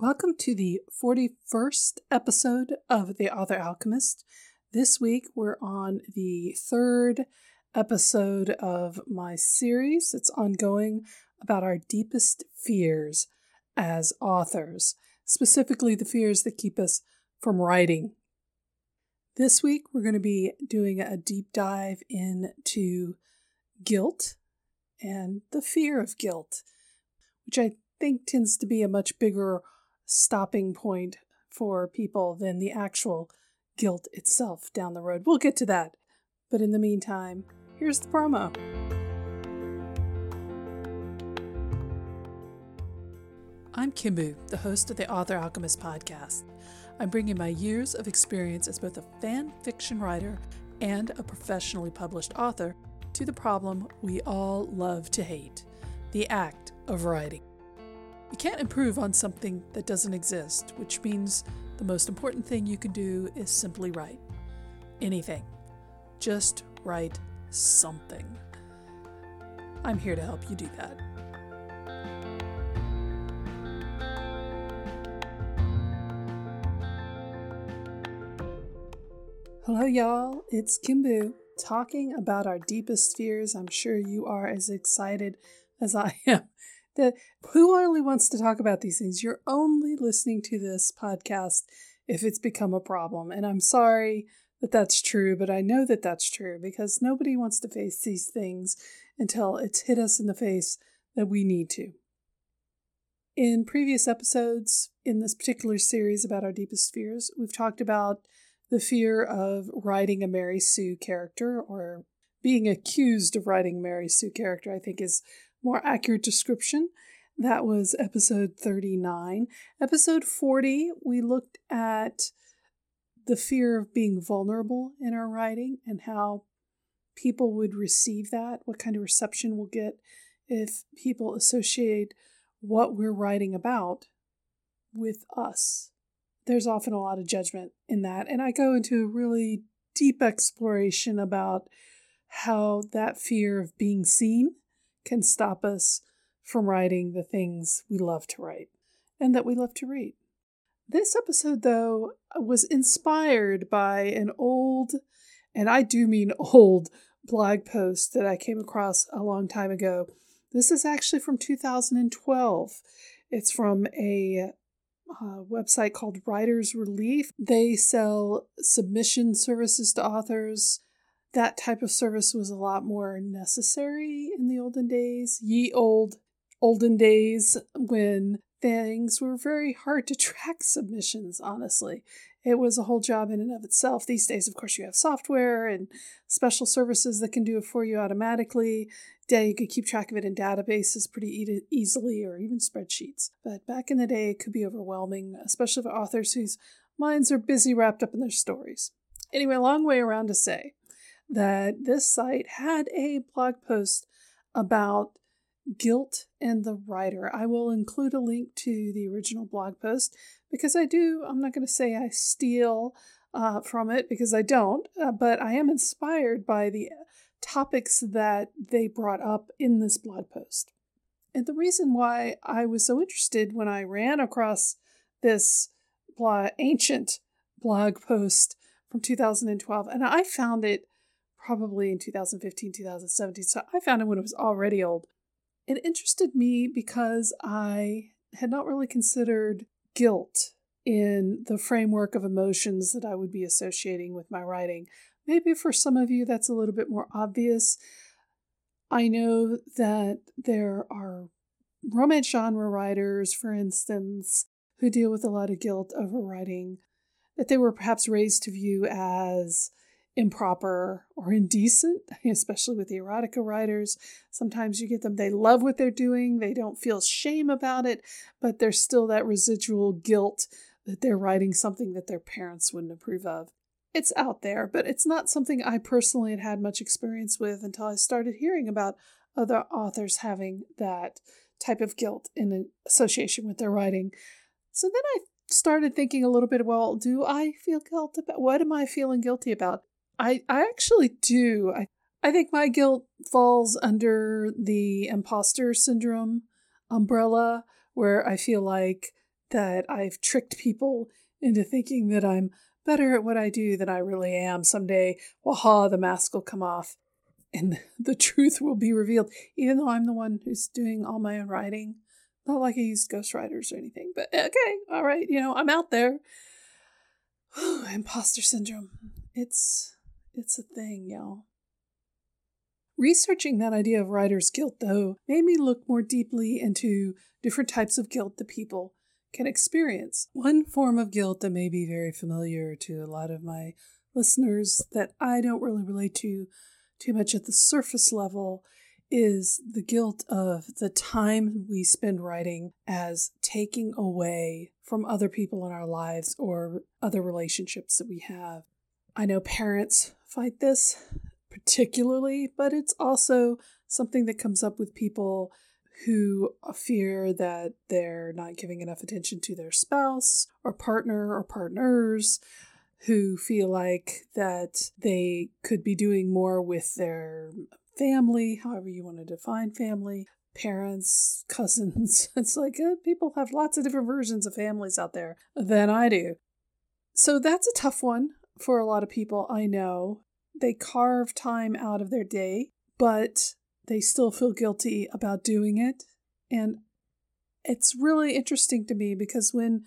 Welcome to the 41st episode of The Author Alchemist. This week we're on the third episode of my series that's ongoing about our deepest fears as authors, specifically the fears that keep us from writing. This week we're going to be doing a deep dive into guilt and the fear of guilt, which I think tends to be a much bigger stopping point for people than the actual guilt itself down the road. We'll get to that. But in the meantime, here's the promo. I'm Kimboo, the host of the Author Alchemist podcast. I'm bringing my years of experience as both a fan fiction writer and a professionally published author to the problem we all love to hate the act of writing. You can't improve on something that doesn't exist, which means the most important thing you can do is simply write. Anything. Just write something. I'm here to help you do that. Hello, y'all. It's Kimboo talking about our deepest fears. I'm sure you are as excited as I am that who only wants to talk about these things? You're only listening to this podcast if it's become a problem. And I'm sorry that that's true, but I know that that's true because nobody wants to face these things until it's hit us in the face that we need to. In previous episodes in this particular series about our deepest fears, we've talked about the fear of writing a Mary Sue character or being accused of writing Mary Sue character, I think is more accurate description. That was episode 39. Episode 40, we looked at the fear of being vulnerable in our writing and how people would receive that, what kind of reception we'll get if people associate what we're writing about with us. There's often a lot of judgment in that, and I go into a really deep exploration about how that fear of being seen can stop us from writing the things we love to write and that we love to read. This episode, though, was inspired by an old, and I do mean old, blog post that I came across a long time ago. This is actually from 2012. It's from a uh, website called Writers Relief. They sell submission services to authors that type of service was a lot more necessary in the olden days, ye old olden days when things were very hard to track submissions, honestly. It was a whole job in and of itself. These days, of course, you have software and special services that can do it for you automatically. Yeah, you could keep track of it in databases pretty e- easily or even spreadsheets. But back in the day, it could be overwhelming, especially for authors whose minds are busy wrapped up in their stories. Anyway, long way around to say that this site had a blog post about guilt and the writer. I will include a link to the original blog post because I do, I'm not going to say I steal uh, from it because I don't, uh, but I am inspired by the topics that they brought up in this blog post. And the reason why I was so interested when I ran across this blog, ancient blog post from 2012, and I found it probably in 2015, 2017. So I found it when it was already old. It interested me because I had not really considered guilt in the framework of emotions that I would be associating with my writing. Maybe for some of you that's a little bit more obvious. I know that there are romance genre writers, for instance, who deal with a lot of guilt over writing that they were perhaps raised to view as improper or indecent, especially with the erotica writers. Sometimes you get them, they love what they're doing, they don't feel shame about it, but there's still that residual guilt that they're writing something that their parents wouldn't approve of. It's out there, but it's not something I personally had had much experience with until I started hearing about other authors having that type of guilt in association with their writing. So then I started thinking a little bit well, do I feel guilt about what am I feeling guilty about? I, I actually do. I, I think my guilt falls under the imposter syndrome umbrella, where I feel like that I've tricked people into thinking that I'm better at what I do than I really am. Someday, waha, the mask will come off and the truth will be revealed, even though I'm the one who's doing all my own writing. Not like I used ghostwriters or anything, but eh, okay, all right, you know, I'm out there. Imposter syndrome. It's it's a thing, y'all. Researching that idea of writer's guilt, though, made me look more deeply into different types of guilt that people can experience. One form of guilt that may be very familiar to a lot of my listeners that I don't really relate to too much at the surface level is the guilt of the time we spend writing as taking away from other people in our lives or other relationships that we have. I know parents fight this particularly, but it's also something that comes up with people who fear that they're not giving enough attention to their spouse or partner or partners who feel like that they could be doing more with their family, however you want to define family, parents, cousins. It's like uh, people have lots of different versions of families out there than I do. So that's a tough one for a lot of people I know. They carve time out of their day, but they still feel guilty about doing it. And it's really interesting to me because when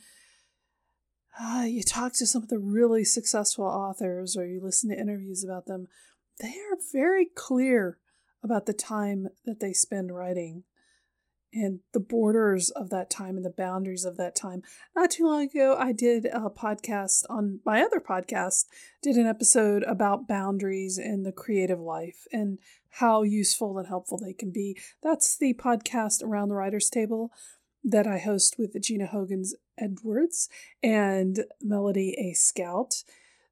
uh, you talk to some of the really successful authors or you listen to interviews about them, they are very clear about the time that they spend writing and the borders of that time and the boundaries of that time. Not too long ago, I did a podcast on my other podcast, did an episode about boundaries in the creative life and how useful and helpful they can be. That's the podcast Around the Writer's Table that I host with Gina Hogan's Edwards and Melody A. Scott.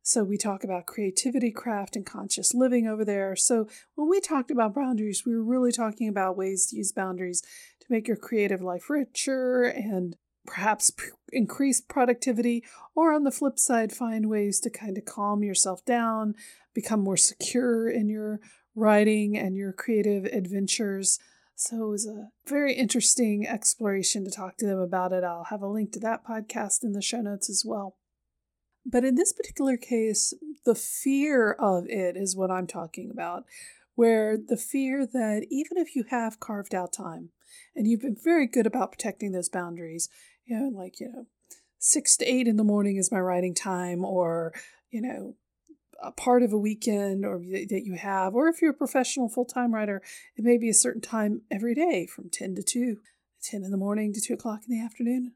So we talk about creativity, craft, and conscious living over there. So when we talked about boundaries, we were really talking about ways to use boundaries make your creative life richer and perhaps increase productivity, or on the flip side, find ways to kind of calm yourself down, become more secure in your writing and your creative adventures. So it was a very interesting exploration to talk to them about it. I'll have a link to that podcast in the show notes as well. But in this particular case, the fear of it is what I'm talking about, where the fear that even if you have carved out time and you've been very good about protecting those boundaries, you know, like, you know, six to eight in the morning is my writing time, or, you know, a part of a weekend or that you have, or if you're a professional full time writer, it may be a certain time every day from 10 to 2, 10 in the morning to 2 o'clock in the afternoon,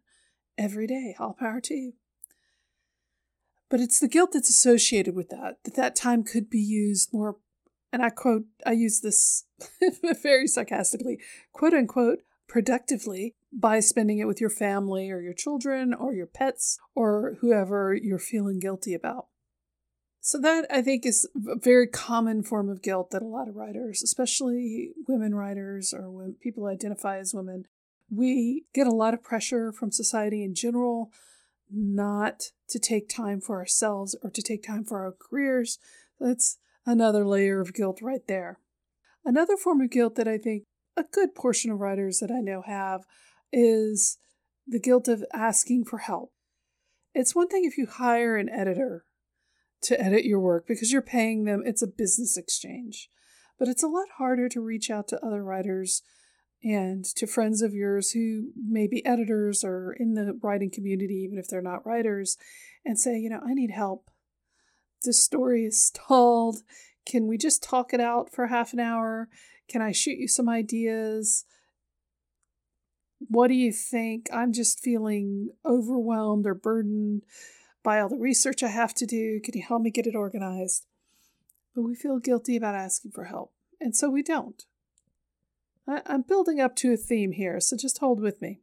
every day. All power to you. But it's the guilt that's associated with that, that that time could be used more, and I quote, I use this very sarcastically, quote unquote, productively by spending it with your family or your children or your pets or whoever you're feeling guilty about. So, that I think is a very common form of guilt that a lot of writers, especially women writers or people identify as women, we get a lot of pressure from society in general not to take time for ourselves or to take time for our careers. That's another layer of guilt right there. Another form of guilt that I think a good portion of writers that I know have is the guilt of asking for help. It's one thing if you hire an editor to edit your work because you're paying them, it's a business exchange. But it's a lot harder to reach out to other writers and to friends of yours who may be editors or in the writing community, even if they're not writers, and say, you know, I need help. This story is stalled. Can we just talk it out for half an hour? Can I shoot you some ideas? What do you think? I'm just feeling overwhelmed or burdened by all the research I have to do. Can you help me get it organized? But we feel guilty about asking for help, and so we don't. I'm building up to a theme here, so just hold with me.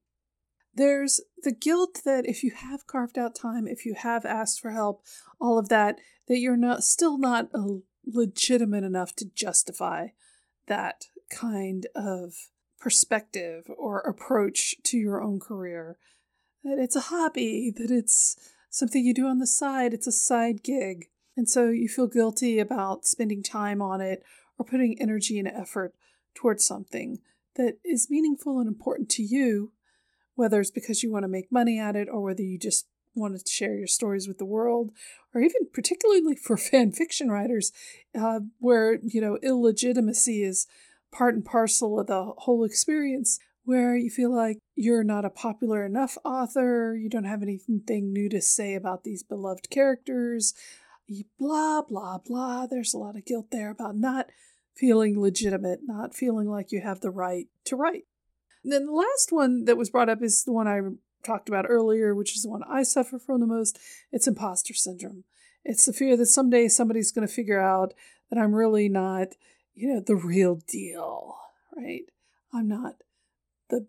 There's the guilt that if you have carved out time, if you have asked for help, all of that, that you're not still not uh, legitimate enough to justify that kind of perspective or approach to your own career. That it's a hobby, that it's something you do on the side, it's a side gig. And so you feel guilty about spending time on it or putting energy and effort towards something that is meaningful and important to you whether it's because you want to make money at it or whether you just wanted to share your stories with the world, or even particularly for fan fiction writers, uh, where you know illegitimacy is part and parcel of the whole experience, where you feel like you're not a popular enough author, you don't have anything new to say about these beloved characters, blah blah blah. There's a lot of guilt there about not feeling legitimate, not feeling like you have the right to write. And then the last one that was brought up is the one I talked about earlier, which is the one I suffer from the most. It's imposter syndrome. It's the fear that someday somebody's going to figure out that I'm really not, you know, the real deal, right? I'm not the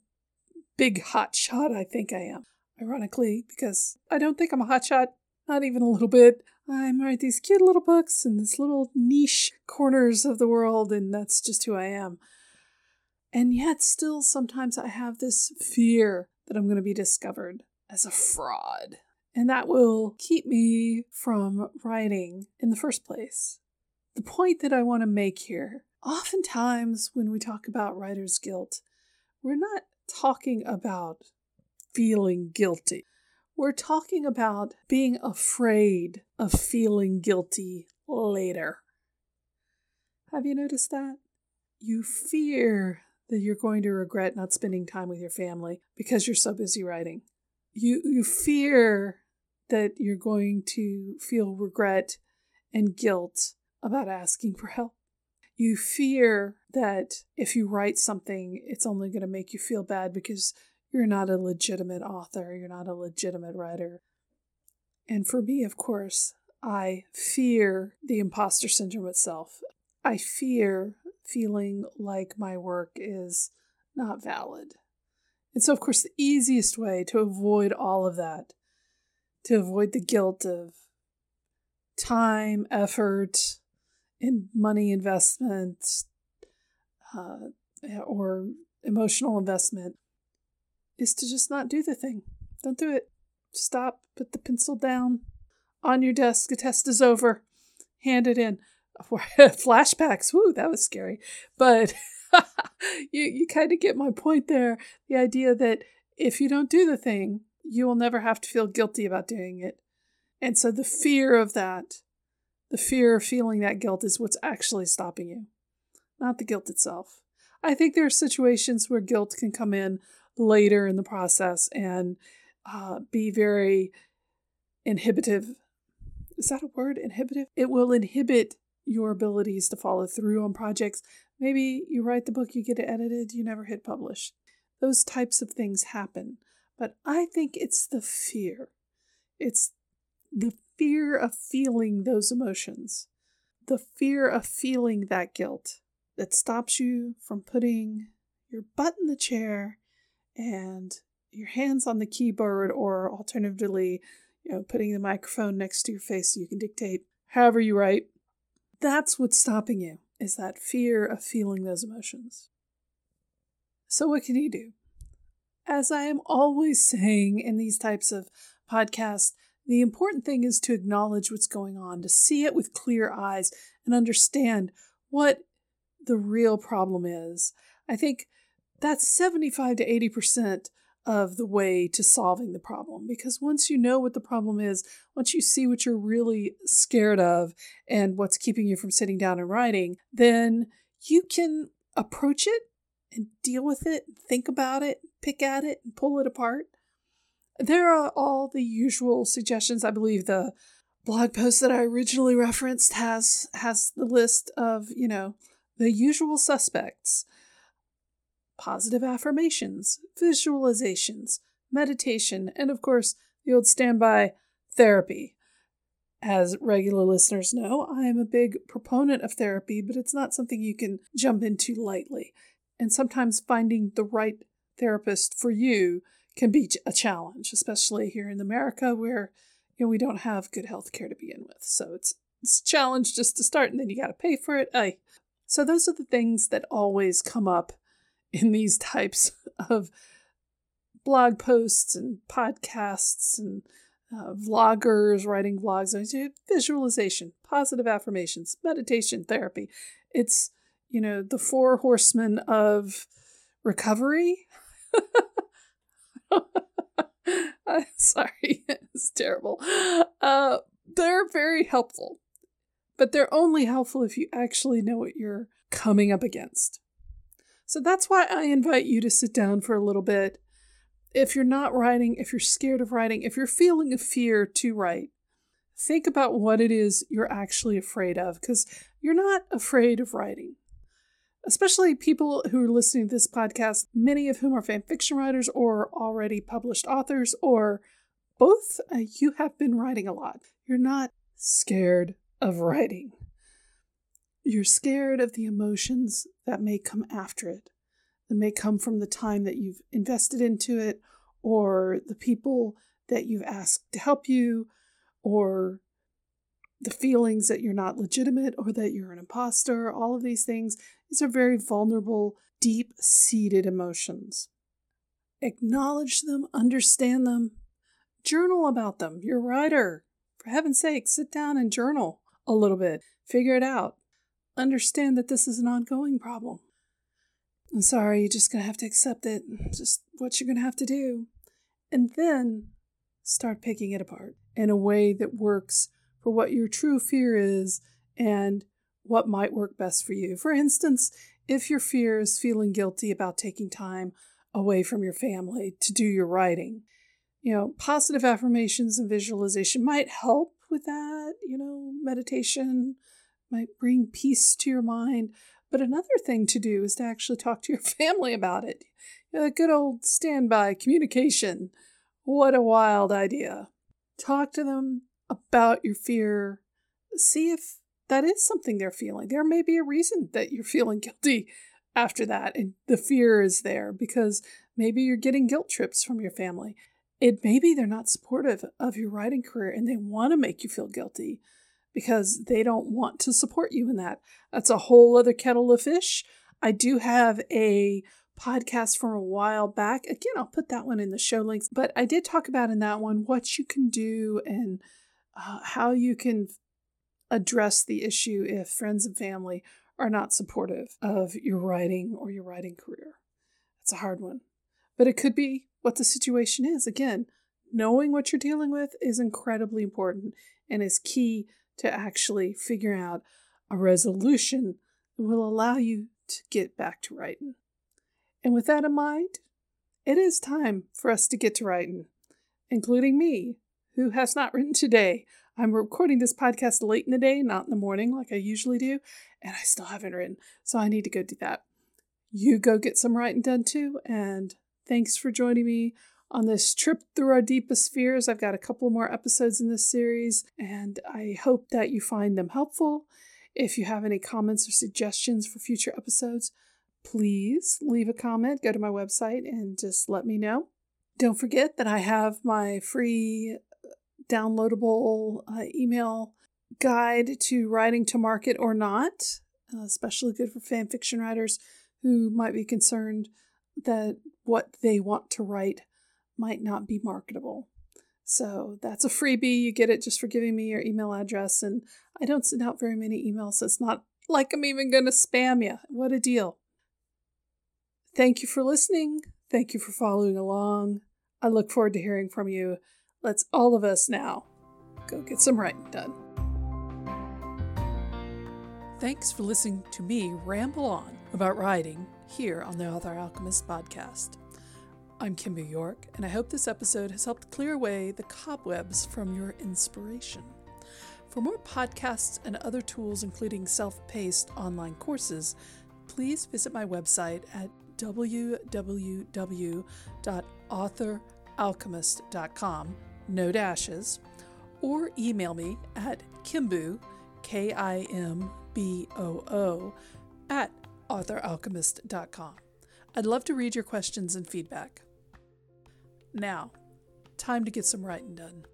big hot shot I think I am. Ironically, because I don't think I'm a hot shot, not even a little bit. I write these cute little books in this little niche corners of the world, and that's just who I am. And yet, still, sometimes I have this fear that I'm going to be discovered as a fraud. And that will keep me from writing in the first place. The point that I want to make here oftentimes, when we talk about writer's guilt, we're not talking about feeling guilty. We're talking about being afraid of feeling guilty later. Have you noticed that? You fear that you're going to regret not spending time with your family because you're so busy writing. You you fear that you're going to feel regret and guilt about asking for help. You fear that if you write something, it's only going to make you feel bad because you're not a legitimate author, you're not a legitimate writer. And for me, of course, I fear the imposter syndrome itself. I fear feeling like my work is not valid. And so, of course, the easiest way to avoid all of that, to avoid the guilt of time, effort, and money investment, uh, or emotional investment, is to just not do the thing. Don't do it. Stop, put the pencil down on your desk. The test is over. Hand it in. Flashbacks. Woo, that was scary. But you you kind of get my point there. The idea that if you don't do the thing, you will never have to feel guilty about doing it. And so the fear of that, the fear of feeling that guilt is what's actually stopping you, not the guilt itself. I think there are situations where guilt can come in later in the process and uh, be very inhibitive. Is that a word? Inhibitive? It will inhibit your abilities to follow through on projects. Maybe you write the book, you get it edited, you never hit publish. Those types of things happen. But I think it's the fear. It's the fear of feeling those emotions, the fear of feeling that guilt that stops you from putting your butt in the chair and your hands on the keyboard, or alternatively, you know, putting the microphone next to your face so you can dictate however you write. That's what's stopping you, is that fear of feeling those emotions. So, what can you do? As I am always saying in these types of podcasts, the important thing is to acknowledge what's going on, to see it with clear eyes, and understand what the real problem is. I think that's 75 to 80% of the way to solving the problem. Because once you know what the problem is, once you see what you're really scared of and what's keeping you from sitting down and writing, then you can approach it and deal with it, think about it, pick at it, and pull it apart. There are all the usual suggestions. I believe the blog post that I originally referenced has has the list of, you know, the usual suspects positive affirmations, visualizations, meditation, and of course, the old standby therapy. As regular listeners know, I am a big proponent of therapy, but it's not something you can jump into lightly. And sometimes finding the right therapist for you can be a challenge, especially here in America where you know we don't have good health care to begin with. So it's it's a challenge just to start and then you got to pay for it. Aye. So those are the things that always come up in these types of blog posts and podcasts and uh, vloggers writing vlogs. Visualization, positive affirmations, meditation, therapy. It's, you know, the four horsemen of recovery. I'm sorry, it's terrible. Uh, they're very helpful, but they're only helpful if you actually know what you're coming up against. So that's why I invite you to sit down for a little bit. If you're not writing, if you're scared of writing, if you're feeling a fear to write, think about what it is you're actually afraid of because you're not afraid of writing especially people who are listening to this podcast, many of whom are fan fiction writers or already published authors, or both, uh, you have been writing a lot. You're not scared of writing. You're scared of the emotions that may come after it, that may come from the time that you've invested into it, or the people that you've asked to help you, or the feelings that you're not legitimate or that you're an imposter, all of these things. These are very vulnerable, deep seated emotions. Acknowledge them, understand them, journal about them. You're a writer. For heaven's sake, sit down and journal a little bit, figure it out. Understand that this is an ongoing problem. I'm sorry, you're just going to have to accept it. Just what you're going to have to do. And then start picking it apart in a way that works for what your true fear is and what might work best for you. For instance, if your fear is feeling guilty about taking time away from your family to do your writing, you know, positive affirmations and visualization might help with that. You know, meditation might bring peace to your mind. But another thing to do is to actually talk to your family about it. Know, good old standby communication. What a wild idea. Talk to them about your fear. See if that is something they're feeling. There may be a reason that you're feeling guilty after that, and the fear is there because maybe you're getting guilt trips from your family. It may be they're not supportive of your writing career and they want to make you feel guilty because they don't want to support you in that. That's a whole other kettle of fish. I do have a podcast from a while back. Again, I'll put that one in the show links, but I did talk about in that one what you can do and uh, how you can address the issue if friends and family are not supportive of your writing or your writing career. It's a hard one, but it could be what the situation is. Again, knowing what you're dealing with is incredibly important and is key to actually figure out a resolution that will allow you to get back to writing. And with that in mind, it is time for us to get to writing, including me, who has not written today. I'm recording this podcast late in the day, not in the morning like I usually do, and I still haven't written. So I need to go do that. You go get some writing done too, and thanks for joining me on this trip through our deepest fears. I've got a couple more episodes in this series, and I hope that you find them helpful. If you have any comments or suggestions for future episodes, please leave a comment. Go to my website and just let me know. Don't forget that I have my free downloadable uh, email guide to writing to market or not, uh, especially good for fan fiction writers who might be concerned that what they want to write might not be marketable. So that's a freebie. You get it just for giving me your email address. And I don't send out very many emails, so it's not like I'm even going to spam you. What a deal. Thank you for listening. Thank you for following along. I look forward to hearing from you. Let's all of us now go get some writing done. Thanks for listening to me ramble on about writing here on the Author Alchemist podcast. I'm Kimboo York, and I hope this episode has helped clear away the cobwebs from your inspiration. For more podcasts and other tools, including self paced online courses, please visit my website at www.authoralchemist.com no dashes, or email me at kimboo, K I M B O O, at authoralchemist.com. I'd love to read your questions and feedback. Now, time to get some writing done.